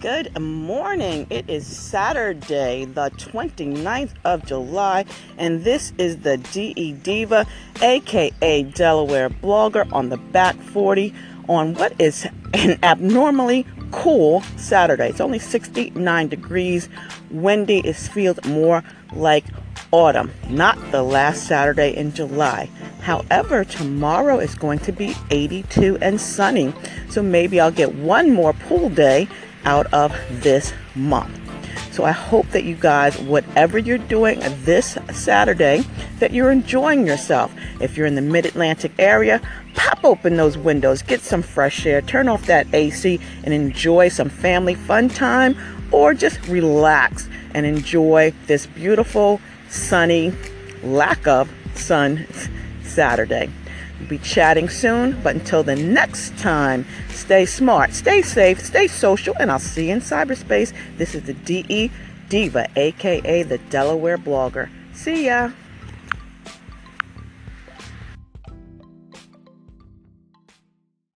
Good morning. It is Saturday, the 29th of July, and this is the DE Diva, aka Delaware blogger, on the back 40 on what is an abnormally cool Saturday. It's only 69 degrees, windy. It feels more like autumn, not the last Saturday in July. However, tomorrow is going to be 82 and sunny, so maybe I'll get one more pool day out of this month. So I hope that you guys, whatever you're doing this Saturday, that you're enjoying yourself. If you're in the mid Atlantic area, pop open those windows, get some fresh air, turn off that AC, and enjoy some family fun time or just relax and enjoy this beautiful, sunny, lack of sun Saturday. We'll be chatting soon, but until the next time, stay smart, stay safe, stay social, and I'll see you in cyberspace. This is the DE Diva, aka the Delaware blogger. See ya.